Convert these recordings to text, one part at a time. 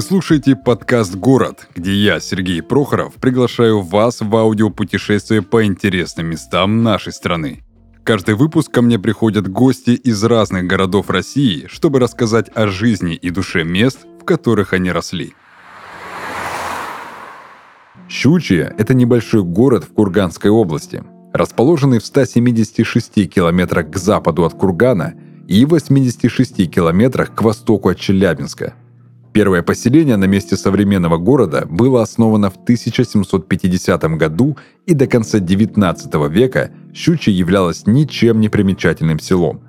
Вы слушаете подкаст «Город», где я, Сергей Прохоров, приглашаю вас в аудиопутешествие по интересным местам нашей страны. Каждый выпуск ко мне приходят гости из разных городов России, чтобы рассказать о жизни и душе мест, в которых они росли. Щучье – это небольшой город в Курганской области, расположенный в 176 километрах к западу от Кургана и 86 километрах к востоку от Челябинска – Первое поселение на месте современного города было основано в 1750 году и до конца 19 века Щучье являлось ничем не примечательным селом.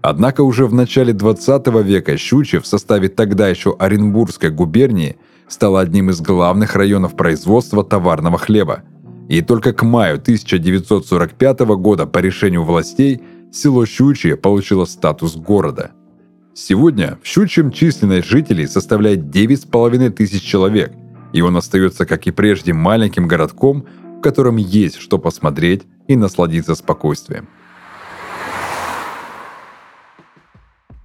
Однако уже в начале 20 века Щучье в составе тогда еще Оренбургской губернии стало одним из главных районов производства товарного хлеба. И только к маю 1945 года по решению властей село Щучье получило статус города – Сегодня в Щучьем численность жителей составляет 9,5 тысяч человек, и он остается, как и прежде, маленьким городком, в котором есть что посмотреть и насладиться спокойствием.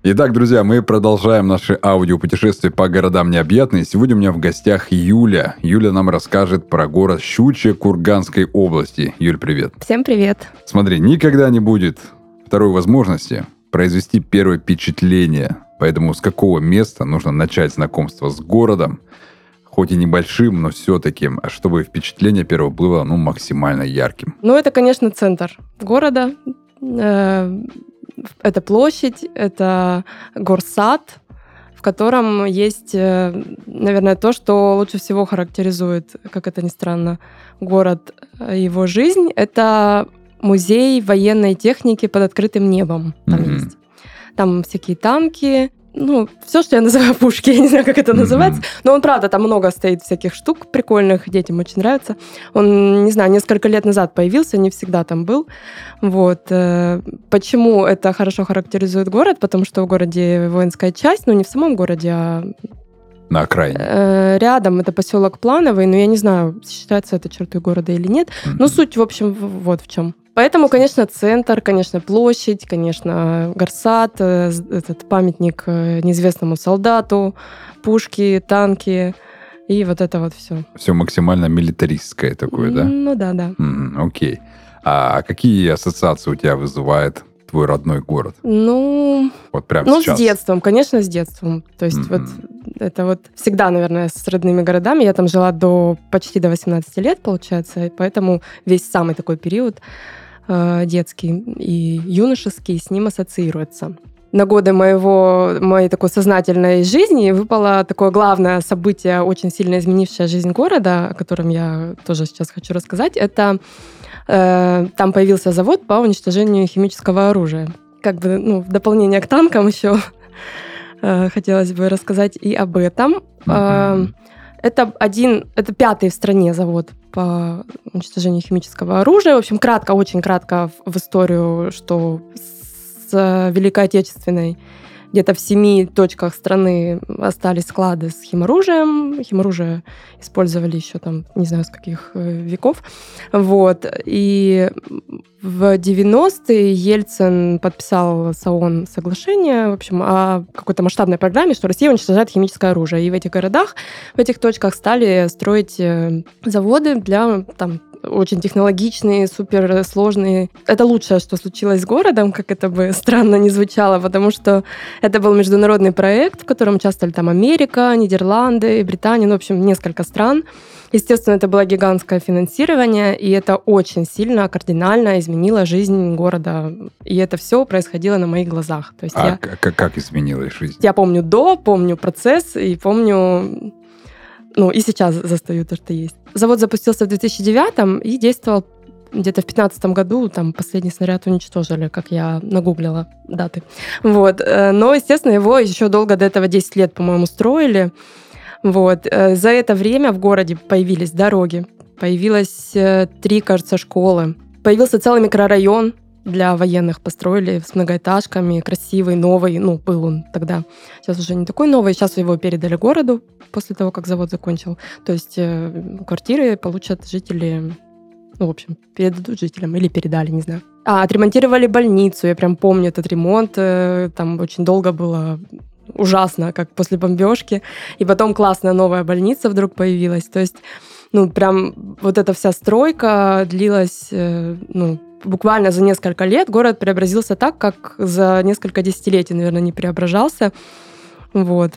Итак, друзья, мы продолжаем наше аудиопутешествие по городам необъятные. Сегодня у меня в гостях Юля. Юля нам расскажет про город Щучье Курганской области. Юль, привет. Всем привет. Смотри, никогда не будет второй возможности произвести первое впечатление. Поэтому с какого места нужно начать знакомство с городом, хоть и небольшим, но все-таки, чтобы впечатление первое было ну, максимально ярким. Ну, это, конечно, центр города. Э, это площадь, это горсад, в котором есть, э, наверное, то, что лучше всего характеризует, как это ни странно, город, э, его жизнь. Это музей военной техники под открытым небом. Там mm-hmm. есть. Там всякие танки, ну, все, что я называю пушки, я не знаю, как это mm-hmm. называется, но он, правда, там много стоит всяких штук прикольных, детям очень нравится. Он, не знаю, несколько лет назад появился, не всегда там был. Вот. Э, почему это хорошо характеризует город? Потому что в городе воинская часть, ну, не в самом городе, а на окраине. Э, рядом это поселок Плановый, но я не знаю, считается это чертой города или нет. Mm-hmm. Но суть, в общем, вот в чем. Поэтому, конечно, центр, конечно, площадь, конечно, Гарсат, э, этот памятник э, неизвестному солдату, пушки, танки и вот это вот все. Все максимально милитаристское такое, да? Ну да, да. Окей. А какие ассоциации у тебя вызывает твой родной город? Ну, вот прям ну, сейчас. с детством, конечно, с детством. То есть mm-hmm. вот это вот всегда, наверное, с родными городами. Я там жила до почти до 18 лет, получается, и поэтому весь самый такой период детский и юношеский с ним ассоциируется на годы моего, моей такой сознательной жизни выпало такое главное событие, очень сильно изменившее жизнь города, о котором я тоже сейчас хочу рассказать. Это э, там появился завод по уничтожению химического оружия. Как бы, ну, в дополнение к танкам еще э, хотелось бы рассказать и об этом. Э, это один, это пятый в стране завод по уничтожению химического оружия. В общем, кратко, очень кратко в историю, что с Великой Отечественной где-то в семи точках страны остались склады с химоружием. Химоружие использовали еще там, не знаю, с каких э, веков. Вот. И в 90-е Ельцин подписал с ООН соглашение, в общем, о какой-то масштабной программе, что Россия уничтожает химическое оружие. И в этих городах, в этих точках стали строить э, заводы для там, очень технологичные, супер сложные. Это лучшее, что случилось с городом, как это бы странно не звучало, потому что это был международный проект, в котором участвовали там Америка, Нидерланды, Британия, ну, в общем, несколько стран. Естественно, это было гигантское финансирование, и это очень сильно, кардинально изменило жизнь города. И это все происходило на моих глазах. То есть а я, как, как изменилась жизнь? Я помню до, помню процесс, и помню ну, и сейчас застаю то, что есть. Завод запустился в 2009 и действовал где-то в 2015 году, там последний снаряд уничтожили, как я нагуглила даты. Вот. Э, но, естественно, его еще долго до этого 10 лет, по-моему, строили. Вот. Э, за это время в городе появились дороги, появилось э, три, кажется, школы, появился целый микрорайон, для военных построили с многоэтажками, красивый, новый, ну, был он тогда. Сейчас уже не такой новый, сейчас его передали городу после того, как завод закончил. То есть э, квартиры получат жители, ну, в общем, передадут жителям или передали, не знаю. А, отремонтировали больницу, я прям помню этот ремонт, э, там очень долго было ужасно, как после бомбежки. И потом классная новая больница вдруг появилась. То есть, ну, прям вот эта вся стройка длилась, э, ну, буквально за несколько лет. Город преобразился так, как за несколько десятилетий, наверное, не преображался. Вот.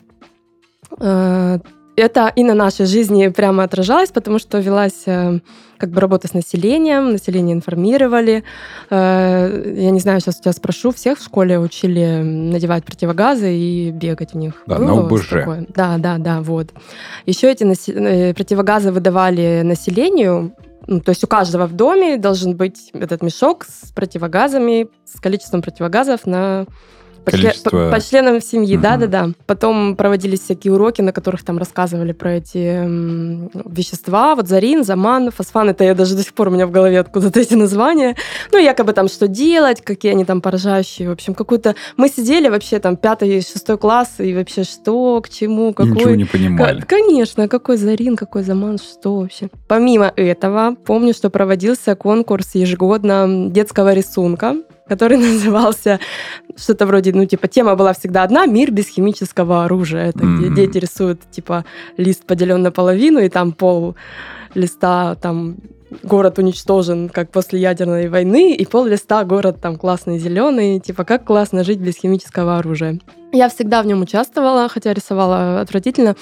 Э, это и на нашей жизни прямо отражалось, потому что велась э, как бы работа с населением, население информировали. Э, я не знаю, сейчас у тебя спрошу, всех в школе учили надевать противогазы и бегать в них? Да, Было на ОБЖ. Такое? Да, да, да, вот. Еще эти противогазы выдавали населению, ну, то есть у каждого в доме должен быть этот мешок с противогазами, с количеством противогазов на количество... По, по членам семьи, да-да-да. Угу. Потом проводились всякие уроки, на которых там рассказывали про эти вещества. Вот зарин, заман, фосфан. Это я даже до сих пор у меня в голове откуда-то эти названия. Ну, якобы там что делать, какие они там поражающие. В общем, какую-то... Мы сидели вообще там пятый, шестой класс, и вообще что, к чему, какой... Ничего не понимали. Конечно, какой зарин, какой заман, что вообще. Помимо этого, помню, что проводился конкурс ежегодно детского рисунка который назывался что-то вроде, ну, типа, тема была всегда одна «Мир без химического оружия». Это mm-hmm. где дети рисуют, типа, лист поделен на половину, и там пол листа там город уничтожен, как после ядерной войны, и пол листа город там классный зеленый, типа как классно жить без химического оружия. Я всегда в нем участвовала, хотя рисовала отвратительно,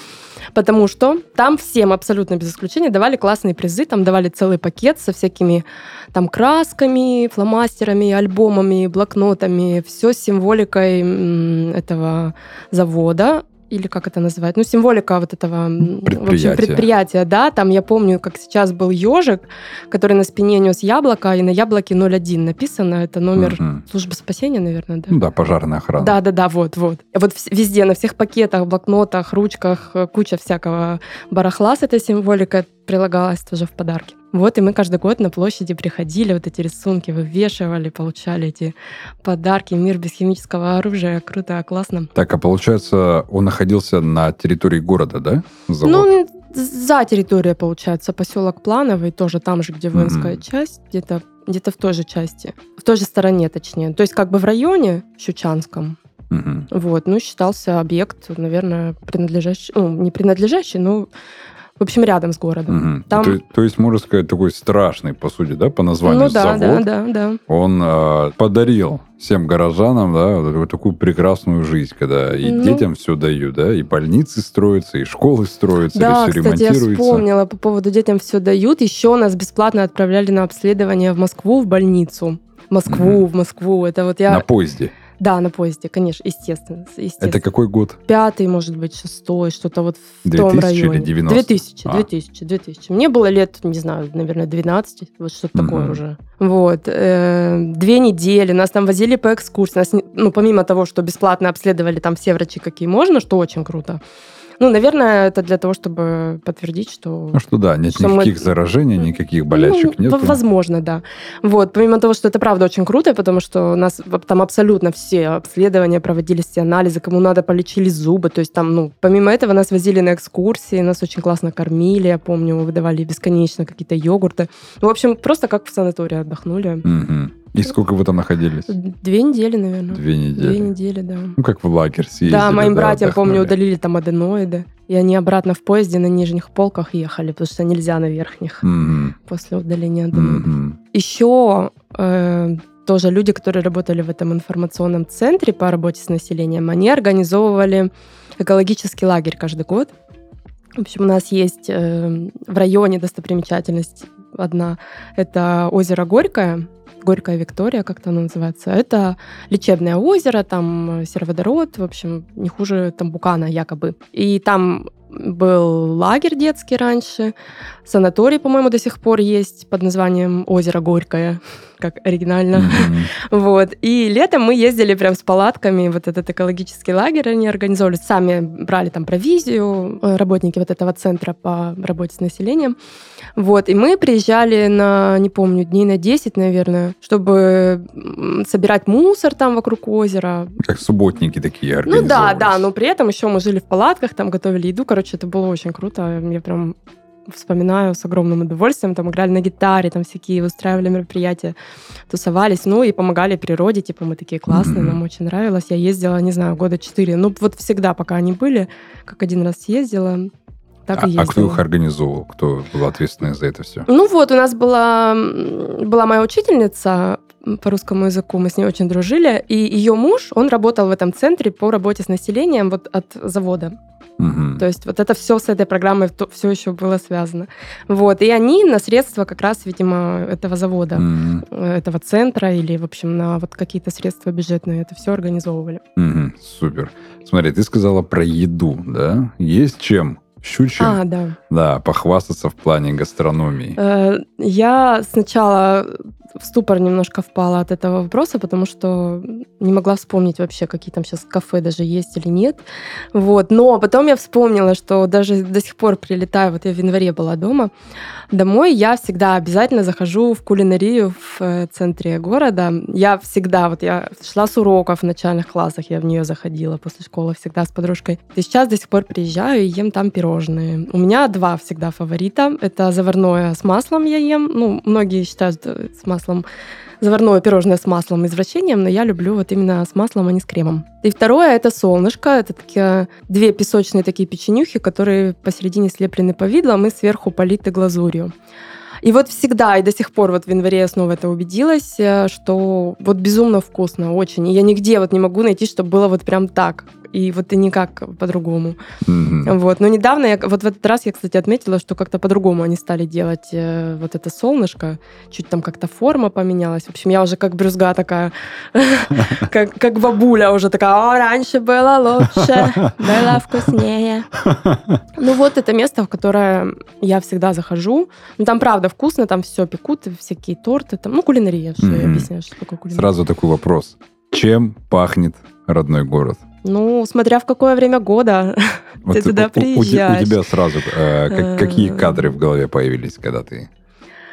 потому что там всем абсолютно без исключения давали классные призы, там давали целый пакет со всякими там красками, фломастерами, альбомами, блокнотами, все с символикой этого завода или как это называть, ну, символика вот этого предприятия. В общем, предприятия, да, там я помню, как сейчас был ежик, который на спине нес яблоко, и на яблоке 01 написано, это номер угу. службы спасения, наверное, да? Ну да, пожарная охрана. Да, да, да, вот, вот. Вот везде, на всех пакетах, блокнотах, ручках, э, куча всякого барахла с этой символикой прилагалась тоже в подарки. Вот, и мы каждый год на площади приходили, вот эти рисунки вывешивали, получали эти подарки. Мир без химического оружия. Круто, классно. Так, а получается, он находился на территории города, да? Завод? Ну, за территорией, получается, поселок Плановый, тоже там же, где воинская mm-hmm. часть, где-то где-то в той же части, в той же стороне, точнее. То есть как бы в районе Щучанском, Угу. Вот, ну, считался объект, наверное, принадлежащий, ну, не принадлежащий, но в общем, рядом с городом. Угу. Там... То, то есть, можно сказать, такой страшный, по сути, да, по названию ну, да, завод. Да, да, да. Он э, подарил всем горожанам, да, вот такую прекрасную жизнь, когда и ну... детям все дают, да, и больницы строятся, и школы строятся, да, и все кстати, ремонтируется. я вспомнила по поводу детям все дают. Еще нас бесплатно отправляли на обследование в Москву, в больницу. Москву, mm в Москву. Это вот я... На поезде. Да, на поезде, конечно, естественно, естественно. Это какой год? Пятый, может быть, шестой, что-то вот в 2000 том районе. или 90? 2000, а. 2000, 2000. Мне было лет, не знаю, наверное, 12, вот что-то угу. такое уже. Вот. Э, две недели, нас там возили по экскурсии. Нас, ну, помимо того, что бесплатно обследовали там все врачи, какие можно, что очень круто, ну, наверное, это для того, чтобы подтвердить, что... Ну, что да, нет что никаких мы... заражений, никаких болячек ну, нет. Возможно, да. Вот, помимо того, что это правда очень круто, потому что у нас там абсолютно все обследования проводились, все анализы, кому надо, полечили зубы, то есть там, ну, помимо этого нас возили на экскурсии, нас очень классно кормили, я помню, выдавали бесконечно какие-то йогурты. Ну, в общем, просто как в санатории отдохнули. Угу. И сколько вы там находились? Две недели, наверное. Две недели. Две недели, да. Ну, как в лагерь съездили. Да, моим да, братьям, отдохнули. помню, удалили там аденоиды. И они обратно в поезде на нижних полках ехали, потому что нельзя на верхних mm-hmm. после удаления аденоидов. Mm-hmm. Еще э, тоже люди, которые работали в этом информационном центре по работе с населением, они организовывали экологический лагерь каждый год. В общем, у нас есть э, в районе достопримечательность одна. Это озеро Горькое, Горькая Виктория, как-то оно называется. Это лечебное озеро, там сероводород, в общем, не хуже Тамбукана якобы. И там был лагерь детский раньше, санаторий, по-моему, до сих пор есть под названием «Озеро Горькое», как оригинально. Mm-hmm. Вот. И летом мы ездили прям с палатками, вот этот экологический лагерь они организовали, сами брали там провизию, э, работники вот этого центра по работе с населением. Вот. И мы приезжали на, не помню, дней на 10, наверное, чтобы собирать мусор там вокруг озера. Как субботники такие Ну да, да, но при этом еще мы жили в палатках, там готовили еду, короче, это было очень круто. Я прям вспоминаю с огромным удовольствием. Там играли на гитаре, там всякие устраивали мероприятия, тусовались, ну и помогали природе. Типа мы такие классные, mm-hmm. нам очень нравилось. Я ездила, не знаю, года четыре. Ну вот всегда, пока они были, как один раз съездила, так а, и ездила. А кто их организовывал? Кто был ответственный за это все? Ну вот, у нас была, была моя учительница по русскому языку, мы с ней очень дружили, и ее муж, он работал в этом центре по работе с населением вот от завода. Угу. То есть вот это все с этой программой все еще было связано. Вот. И они на средства как раз, видимо, этого завода, угу. этого центра или, в общем, на вот какие-то средства бюджетные это все организовывали. Угу. Супер. Смотри, ты сказала про еду, да? Есть чем щучьим. А, да. Да, похвастаться в плане гастрономии. Э, я сначала в ступор немножко впала от этого вопроса, потому что не могла вспомнить вообще, какие там сейчас кафе даже есть или нет. Вот. Но потом я вспомнила, что даже до сих пор прилетаю, вот я в январе была дома, домой, я всегда обязательно захожу в кулинарию в э, центре города. Я всегда, вот я шла с уроков в начальных классах, я в нее заходила после школы всегда с подружкой. И сейчас до сих пор приезжаю и ем там пирожные. У меня два всегда фаворита. Это заварное с маслом я ем. Ну, многие считают с маслом заварное пирожное с маслом извращением, но я люблю вот именно с маслом, а не с кремом. И второе — это солнышко. Это такие две песочные такие печенюхи, которые посередине слеплены повидлом и сверху политы глазурью. И вот всегда, и до сих пор вот в январе я снова это убедилась, э, что вот безумно вкусно, очень. И я нигде вот не могу найти, чтобы было вот прям так и вот и никак по-другому. Mm-hmm. Вот. Но недавно, я, вот в этот раз я, кстати, отметила, что как-то по-другому они стали делать э, вот это солнышко, чуть там как-то форма поменялась. В общем, я уже как брюзга такая, как, как бабуля уже такая, о, раньше было лучше, было вкуснее. Ну вот это место, в которое я всегда захожу. Ну там правда вкусно, там все пекут, всякие торты, там, ну кулинария, все, я объясняю, что такое кулинария. Сразу такой вопрос. Чем пахнет родной город? Ну, смотря в какое время года вот ты туда приезжаешь. У, у, у тебя сразу э, как, какие э. кадры в голове появились, когда ты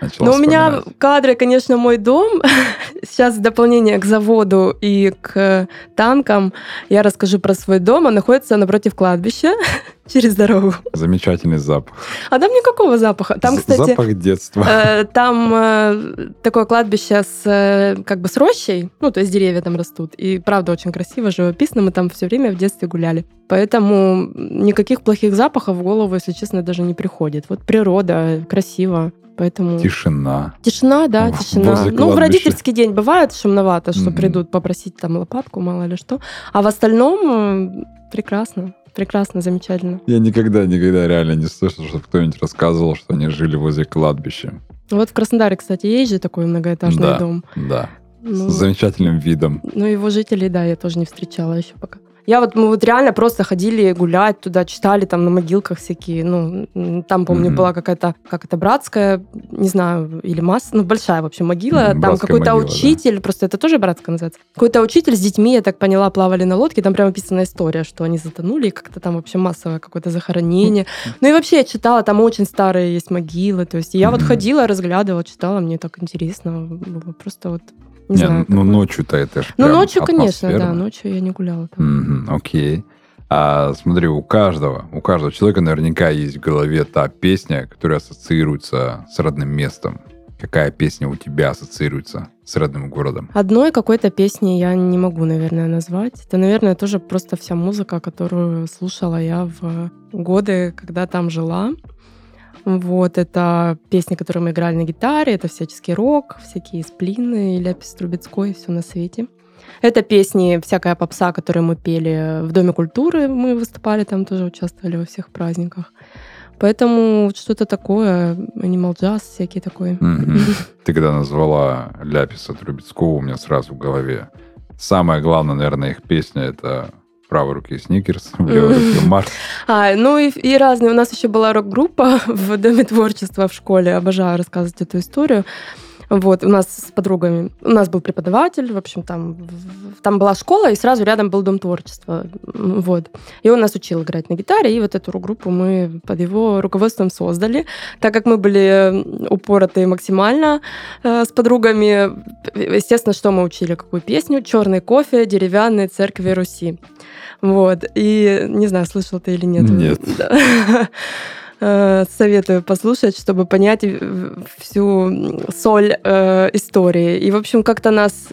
начала Ну, у меня кадры, конечно, мой дом. Сейчас в дополнение к заводу и к танкам я расскажу про свой дом. Он находится напротив кладбища через дорогу. Замечательный запах. А там никакого запаха. Там, кстати, запах детства. Э, там э, такое кладбище с э, как бы с рощей, ну то есть деревья там растут, и правда очень красиво, живописно. Мы там все время в детстве гуляли, поэтому никаких плохих запахов в голову, если честно, даже не приходит. Вот природа красиво. Поэтому... Тишина. Тишина, да, тишина. Ну, в родительский день бывает шумновато, что mm-hmm. придут попросить там лопатку, мало ли что. А в остальном прекрасно. Прекрасно, замечательно. Я никогда, никогда реально не слышал, чтобы кто-нибудь рассказывал, что они жили возле кладбища. Вот в Краснодаре, кстати, есть же такой многоэтажный да, дом. Да, ну, с замечательным видом. Ну, его жителей, да, я тоже не встречала еще пока. Я вот, мы вот реально просто ходили гулять туда, читали там на могилках всякие, ну, там, помню, mm-hmm. была какая-то, как это, братская, не знаю, или масса, ну, большая, в общем, могила, mm-hmm, там какой-то учитель, да. просто это тоже братская называется, какой-то учитель с детьми, я так поняла, плавали на лодке, там прямо описана история, что они затонули, и как-то там вообще массовое какое-то захоронение. Mm-hmm. Ну и вообще я читала, там очень старые есть могилы, то есть я mm-hmm. вот ходила, разглядывала, читала, мне так интересно было, просто вот не, не знаю. Ну, ночью-то это же Ну, ночью, конечно, да. Ночью я не гуляла там. Mm-hmm, окей. А смотри, у каждого, у каждого человека наверняка есть в голове та песня, которая ассоциируется с родным местом. Какая песня у тебя ассоциируется с родным городом? Одной какой-то песни я не могу, наверное, назвать. Это, наверное, тоже просто вся музыка, которую слушала я в годы, когда там жила. Вот, это песни, которые мы играли на гитаре, это всяческий рок, всякие сплины, Ляпис Трубецкой, все на свете. Это песни, всякая попса, которую мы пели в Доме культуры, мы выступали там, тоже участвовали во всех праздниках. Поэтому что-то такое, Animal Jazz всякий такой. Ты когда назвала Ляписа Трубецкого, у меня сразу в голове самая главная, наверное, их песня — это правой руки сникерс, в левой руке Марс. А, ну и, и разные. У нас еще была рок-группа в Доме творчества в школе. Обожаю рассказывать эту историю. Вот, у нас с подругами, у нас был преподаватель, в общем, там, там была школа, и сразу рядом был дом творчества, вот. И он нас учил играть на гитаре, и вот эту группу мы под его руководством создали. Так как мы были упоротые максимально э, с подругами, естественно, что мы учили, какую песню? «Черный кофе, деревянные церкви Руси». Вот, и не знаю, слышал ты или нет. Нет. Э, советую послушать, чтобы понять всю соль э, истории. И, в общем, как-то нас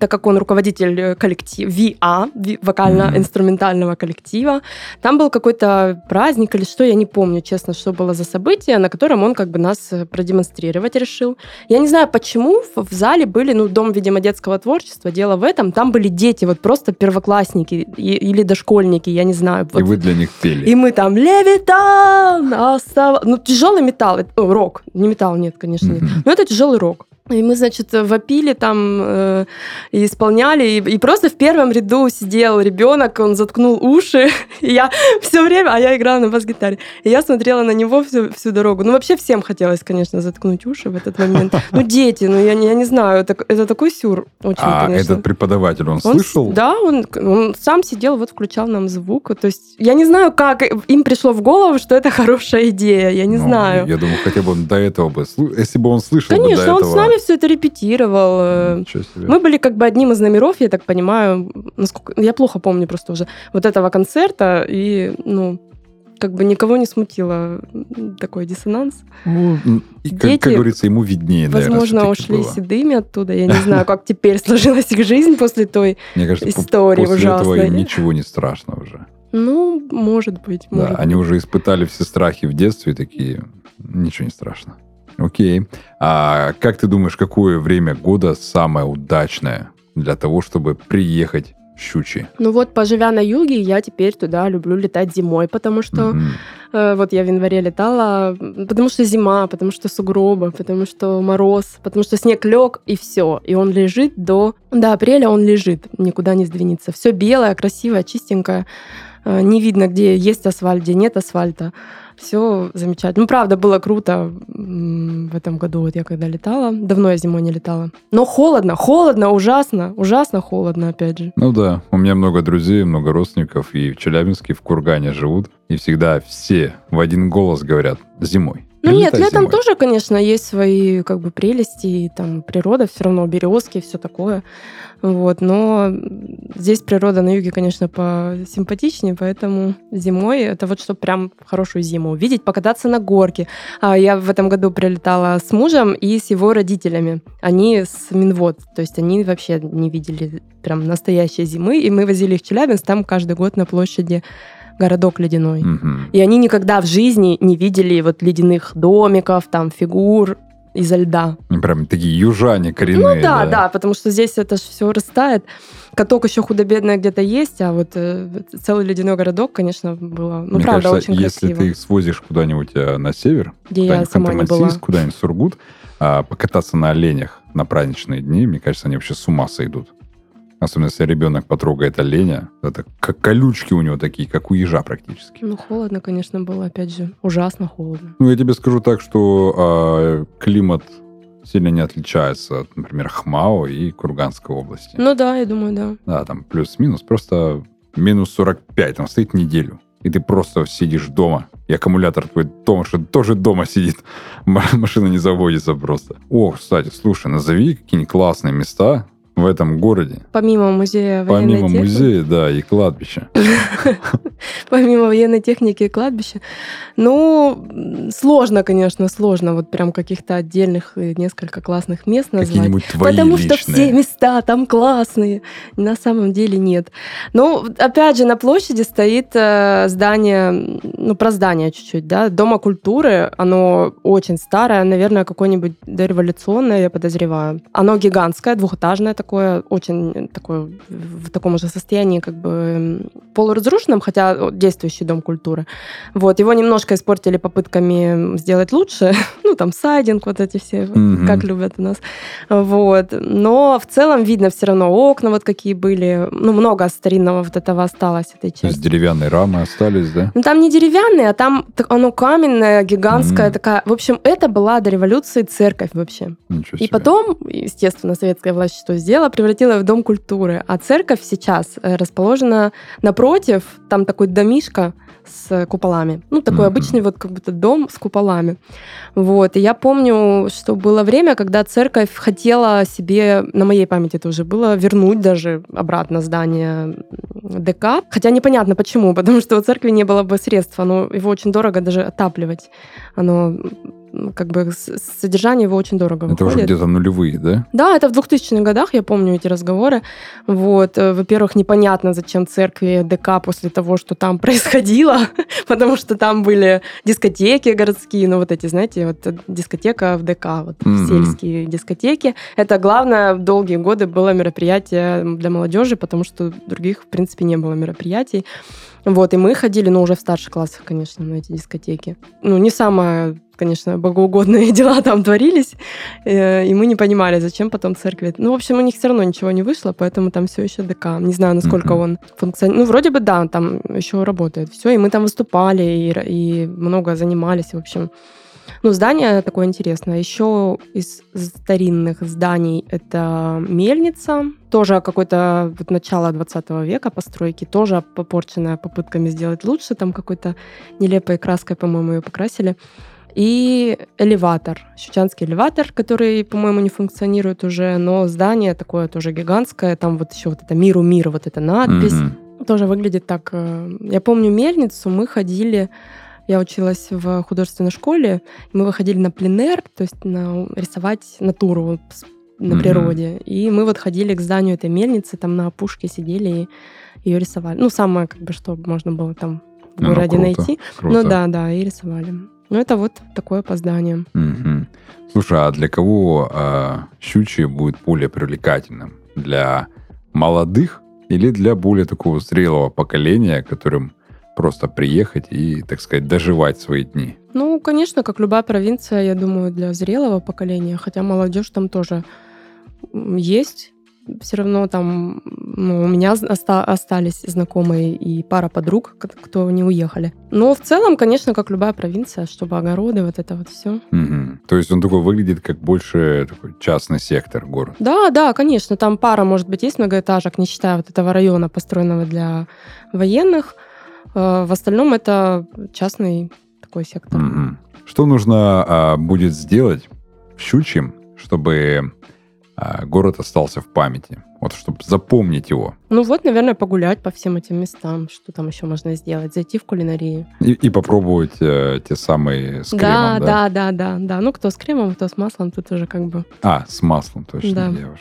так как он руководитель э, коллектива, ВИА, вокально-инструментального коллектива. Там был какой-то праздник или что, я не помню, честно, что было за событие, на котором он как бы нас э, продемонстрировать решил. Я не знаю, почему в зале были, ну, дом, видимо, детского творчества, дело в этом, там были дети, вот просто первоклассники или дошкольники, я не знаю. Вот. И вы для них пели. И мы там «Левитан!» остав... Ну, тяжелый металл, ну, рок, не металл, нет, конечно, нет. Но это тяжелый рок. И мы, значит, вопили там э, и исполняли. И, и просто в первом ряду сидел ребенок, он заткнул уши. И я все время, а я играла на бас-гитаре. И я смотрела на него всю, всю дорогу. Ну, вообще всем хотелось, конечно, заткнуть уши в этот момент. Ну, дети, ну, я, я не знаю, это, это такой сюр очень, А конечно. этот преподаватель, он, он слышал? Да, он, он сам сидел, вот включал нам звук. То есть я не знаю, как им пришло в голову, что это хорошая идея. Я не ну, знаю. Я думаю, хотя бы он до этого бы... Если бы он слышал Конечно, бы до этого... он с нами все это репетировал. Мы были как бы одним из номеров, я так понимаю, насколько я плохо помню просто уже вот этого концерта и ну как бы никого не смутило такой диссонанс. Ну, и, Дети, как, как говорится, ему виднее. Возможно, наверное, ушли было. седыми оттуда. Я не знаю, как теперь сложилась их жизнь после той Мне кажется, истории после ужасной. этого им ничего не страшно уже. Ну, может быть. Может да, быть. они уже испытали все страхи в детстве, такие, ничего не страшно. Окей. А как ты думаешь, какое время года самое удачное для того, чтобы приехать в Щучи? Ну вот, поживя на юге, я теперь туда люблю летать зимой, потому что mm-hmm. э, вот я в январе летала, потому что зима, потому что сугробы, потому что мороз, потому что снег лег и все, и он лежит до до апреля, он лежит, никуда не сдвинется. Все белое, красивое, чистенькое, э, не видно, где есть асфальт, где нет асфальта все замечательно. Ну, правда, было круто в этом году, вот я когда летала. Давно я зимой не летала. Но холодно, холодно, ужасно, ужасно холодно, опять же. Ну да, у меня много друзей, много родственников, и в Челябинске, и в Кургане живут, и всегда все в один голос говорят «зимой». Ну нет, летом зимой. тоже, конечно, есть свои как бы прелести, и там природа все равно, березки, все такое. Вот, но здесь природа на юге, конечно, посимпатичнее, поэтому зимой это вот что прям хорошую зиму увидеть, покататься на горке. А я в этом году прилетала с мужем и с его родителями. Они с Минвод, то есть они вообще не видели прям настоящей зимы, и мы возили их в Челябинск, там каждый год на площади городок ледяной. Угу. И они никогда в жизни не видели вот ледяных домиков, там фигур, изо льда. Прям такие южане коренные. Ну да, да, да, потому что здесь это же все растает. Каток еще худо-бедно где-то есть, а вот э, целый ледяной городок, конечно, было, ну, Мне правда, кажется, очень если красиво. ты их свозишь куда-нибудь э, на север, где я сама не была. куда-нибудь в Сургут, а, покататься на оленях на праздничные дни, мне кажется, они вообще с ума сойдут. Особенно, если ребенок потрогает оленя. Это как колючки у него такие, как у ежа практически. Ну, холодно, конечно, было, опять же. Ужасно холодно. Ну, я тебе скажу так, что э, климат сильно не отличается от, например, Хмао и Курганской области. Ну да, я думаю, да. Да, там плюс-минус. Просто минус 45, там стоит неделю. И ты просто сидишь дома. И аккумулятор твой дома, тоже дома сидит. Машина не заводится просто. О, кстати, слушай, назови какие-нибудь классные места, в этом городе. Помимо музея военной Помимо техники. музея, да, и кладбища. Помимо военной техники и кладбища. Ну, сложно, конечно, сложно вот прям каких-то отдельных несколько классных мест назвать. Потому что все места там классные. На самом деле нет. Ну, опять же, на площади стоит э, здание, ну, про здание чуть-чуть, да, Дома культуры. Оно очень старое, наверное, какое-нибудь дореволюционное, я подозреваю. Оно гигантское, двухэтажное такое, очень такое в таком же состоянии, как бы полуразрушенном, хотя действующий дом культуры. Вот, его немножко испортили попытками сделать лучше, ну, там, сайдинг, вот эти все, mm-hmm. как любят у нас. Вот. Но в целом видно все равно окна вот какие были, ну, много старинного вот этого осталось, этой части. То есть деревянные рамы остались, да? Ну, там не деревянные, а там оно каменное, гигантское, mm-hmm. такая. В общем, это была до революции церковь вообще. И потом, естественно, советская власть что сделала? Сделала, превратила в дом культуры. А церковь сейчас э, расположена напротив, там такой домишка, с куполами. Ну, такой mm-hmm. обычный вот как будто дом с куполами. Вот. И я помню, что было время, когда церковь хотела себе, на моей памяти это уже было, вернуть даже обратно здание ДК. Хотя непонятно почему, потому что у церкви не было бы средств, оно, его очень дорого даже отапливать. Оно как бы содержание его очень дорого Это выходит. уже где-то нулевые, да? Да, это в 2000-х годах, я помню эти разговоры. Вот. Э, во-первых, непонятно, зачем церкви ДК после того, что там происходило, потому что там были дискотеки городские, ну вот эти, знаете, вот дискотека в ДК, вот mm-hmm. сельские дискотеки. Это главное долгие годы было мероприятие для молодежи, потому что других, в принципе, не было мероприятий. Вот, и мы ходили, но уже в старших классах, конечно, на эти дискотеки. Ну, не самое конечно, богоугодные дела там творились, э, и мы не понимали, зачем потом церкви. Ну, в общем, у них все равно ничего не вышло, поэтому там все еще ДК. Не знаю, насколько mm-hmm. он функционирует. Ну, вроде бы да, там еще работает. Все, и мы там выступали, и, и много занимались, в общем. Ну, здание такое интересное. Еще из старинных зданий это мельница, тоже какое-то вот начало 20 века постройки, тоже попорченная попытками сделать лучше, там какой-то нелепой краской, по-моему, ее покрасили. И элеватор, щучанский элеватор, который, по-моему, не функционирует уже, но здание такое тоже гигантское, там вот еще вот это «Миру мир», вот эта надпись, mm-hmm. тоже выглядит так. Э, я помню мельницу, мы ходили, я училась в художественной школе, мы выходили на пленер, то есть на, рисовать натуру на mm-hmm. природе. И мы вот ходили к зданию этой мельницы, там на опушке сидели и ее рисовали. Ну, самое, как бы, что можно было там в городе ну, найти. Круто. Ну да, да, и рисовали. Ну, это вот такое опоздание. Угу. Слушай, а для кого э, щучье будет более привлекательным? Для молодых или для более такого зрелого поколения, которым просто приехать и, так сказать, доживать свои дни? Ну, конечно, как любая провинция, я думаю, для зрелого поколения, хотя молодежь там тоже есть, все равно там ну, у меня оста- остались знакомые и пара подруг, кто не уехали. Но в целом, конечно, как любая провинция, чтобы огороды, вот это вот все. Угу. То есть он такой выглядит как больше такой частный сектор город. Да, да, конечно. Там пара, может быть, есть многоэтажек, не считая вот этого района, построенного для военных. Э, в остальном это частный такой сектор. Угу. Что нужно а, будет сделать в Щучьем, чтобы а, город остался в памяти. Вот, чтобы запомнить его. Ну вот, наверное, погулять по всем этим местам. Что там еще можно сделать? Зайти в кулинарию. И, и попробовать э, те самые с да, кремом, да? Да, да, да, да. Ну, кто с кремом, кто с маслом, тут уже как бы... А, с маслом, точно. Да. Я, уж...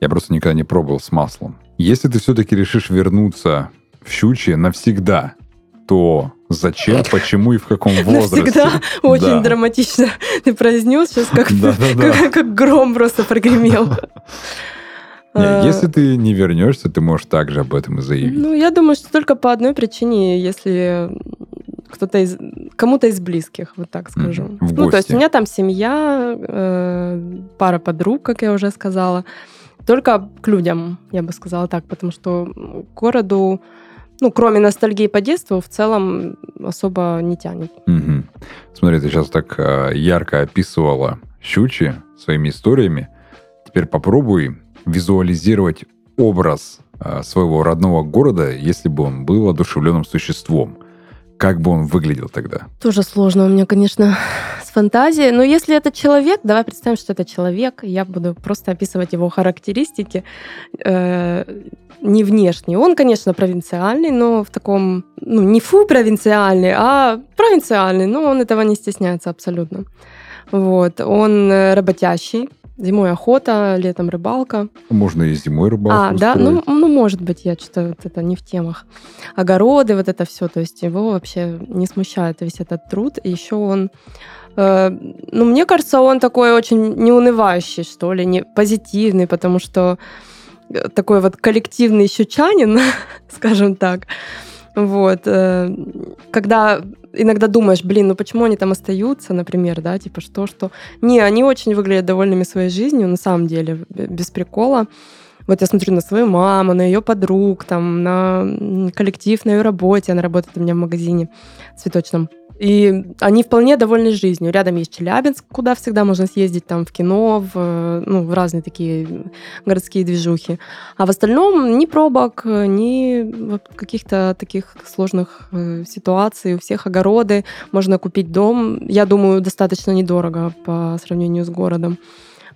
я просто никогда не пробовал с маслом. Если ты все-таки решишь вернуться в Щучье навсегда, то зачем, почему и в каком возрасте. Всегда очень да. драматично ты произнес сейчас, как, как, как гром просто прогремел. Не, а. если ты не вернешься, ты можешь также об этом и заявить. Ну, я думаю, что только по одной причине, если кто-то из кому-то из близких, вот так скажу. Mm-hmm. В ну, гости. то есть у меня там семья, э, пара подруг, как я уже сказала. Только к людям, я бы сказала так, потому что городу ну, кроме ностальгии по детству, в целом особо не тянет. Угу. Смотри, ты сейчас так э, ярко описывала щучи своими историями. Теперь попробуй визуализировать образ э, своего родного города, если бы он был одушевленным существом. Как бы он выглядел тогда? Тоже сложно у меня, конечно, с фантазией. Но если это человек, давай представим, что это человек. Я буду просто описывать его характеристики. Э, не внешний. Он, конечно, провинциальный, но в таком, ну, не фу провинциальный, а провинциальный, но он этого не стесняется абсолютно. Вот. Он э, работящий, Зимой охота, летом рыбалка. Можно и зимой рыбалку А, да, ну, ну, может быть, я что-то вот это не в темах. Огороды, вот это все, то есть его вообще не смущает весь этот труд. И еще он, ну, мне кажется, он такой очень неунывающий, что ли, не позитивный, потому что такой вот коллективный щучанин, скажем так. Вот. Э, когда иногда думаешь, блин, ну почему они там остаются, например, да, типа что, что. Не, они очень выглядят довольными своей жизнью, на самом деле, без прикола. Вот я смотрю на свою маму, на ее подруг, там, на коллектив на ее работе. Она работает у меня в магазине цветочном. И они вполне довольны жизнью. Рядом есть Челябинск, куда всегда можно съездить там в кино, в, ну, в разные такие городские движухи. А в остальном ни пробок, ни каких-то таких сложных э, ситуаций. У всех огороды, можно купить дом. Я думаю, достаточно недорого по сравнению с городом.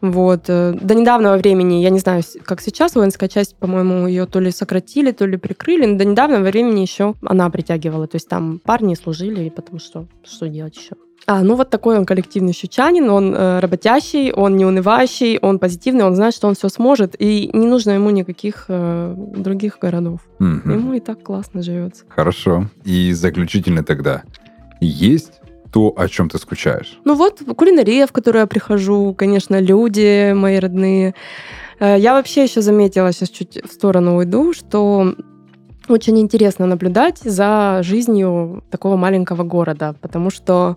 Вот. Э, до недавнего времени, я не знаю, как сейчас, воинская часть, по-моему, ее то ли сократили, то ли прикрыли, но до недавнего времени еще она притягивала. То есть там парни служили, потому что что делать еще? А, ну вот такой он коллективный щучанин, он э, работящий, он не унывающий, он позитивный, он знает, что он все сможет, и не нужно ему никаких э, других городов. Угу. Ему и так классно живется. Хорошо. И заключительно тогда. Есть то, о чем ты скучаешь? Ну вот, кулинария, в которую я прихожу, конечно, люди мои родные. Э, я вообще еще заметила, сейчас чуть в сторону уйду, что очень интересно наблюдать за жизнью такого маленького города, потому что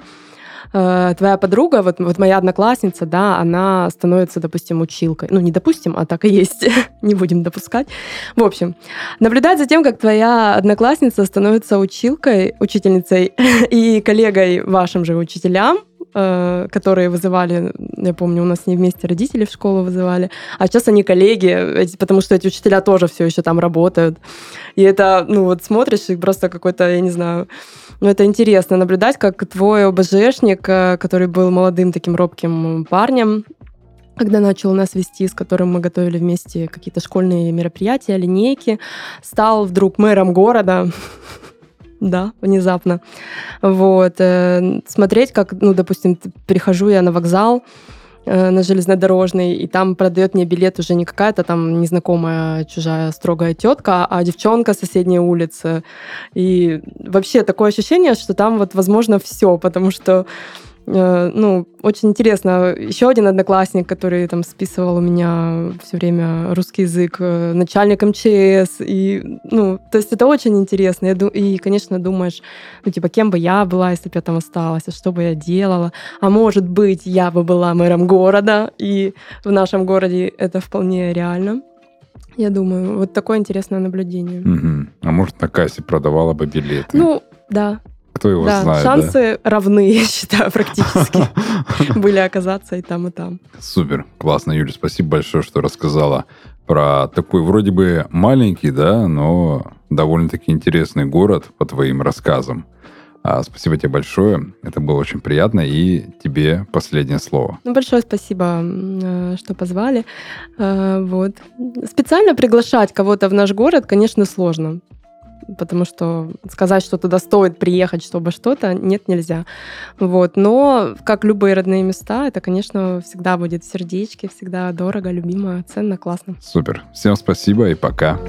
э, твоя подруга, вот, вот моя одноклассница, да, она становится, допустим, училкой. Ну, не допустим, а так и есть. не будем допускать. В общем, наблюдать за тем, как твоя одноклассница становится училкой, учительницей и коллегой вашим же учителям, э, которые вызывали, я помню, у нас не вместе родители в школу вызывали, а сейчас они коллеги, потому что эти учителя тоже все еще там работают. И это, ну вот смотришь, и просто какой-то, я не знаю, ну, это интересно наблюдать, как твой ОБЖшник, э, который был молодым таким робким парнем, когда начал нас вести, с которым мы готовили вместе какие-то школьные мероприятия, линейки, стал вдруг мэром города. Да, внезапно. Вот. Э, смотреть, как, ну, допустим, прихожу я на вокзал, на железнодорожный, и там продает мне билет уже не какая-то там незнакомая чужая строгая тетка, а девчонка соседней улицы. И вообще такое ощущение, что там вот возможно все, потому что Э, ну, очень интересно. Еще один одноклассник, который там списывал у меня все время русский язык, э, начальник МЧС. И, ну, то есть это очень интересно. И, конечно, думаешь, ну, типа, кем бы я была, если бы я там осталась, а что бы я делала. А может быть, я бы была мэром города, и в нашем городе это вполне реально. Я думаю, вот такое интересное наблюдение. Угу. А может, на кассе продавала бы билеты? Ну, да, кто его да, знает. Шансы да? равны, я считаю, практически. Были оказаться и там, и там. Супер, классно, Юля, спасибо большое, что рассказала про такой вроде бы маленький, да, но довольно-таки интересный город по твоим рассказам. А, спасибо тебе большое. Это было очень приятно. И тебе последнее слово. Ну, большое спасибо, э, что позвали. Э, вот. Специально приглашать кого-то в наш город, конечно, сложно потому что сказать, что туда стоит приехать, чтобы что-то, нет, нельзя. Вот. Но, как любые родные места, это, конечно, всегда будет в сердечке, всегда дорого, любимо, ценно, классно. Супер. Всем спасибо и пока.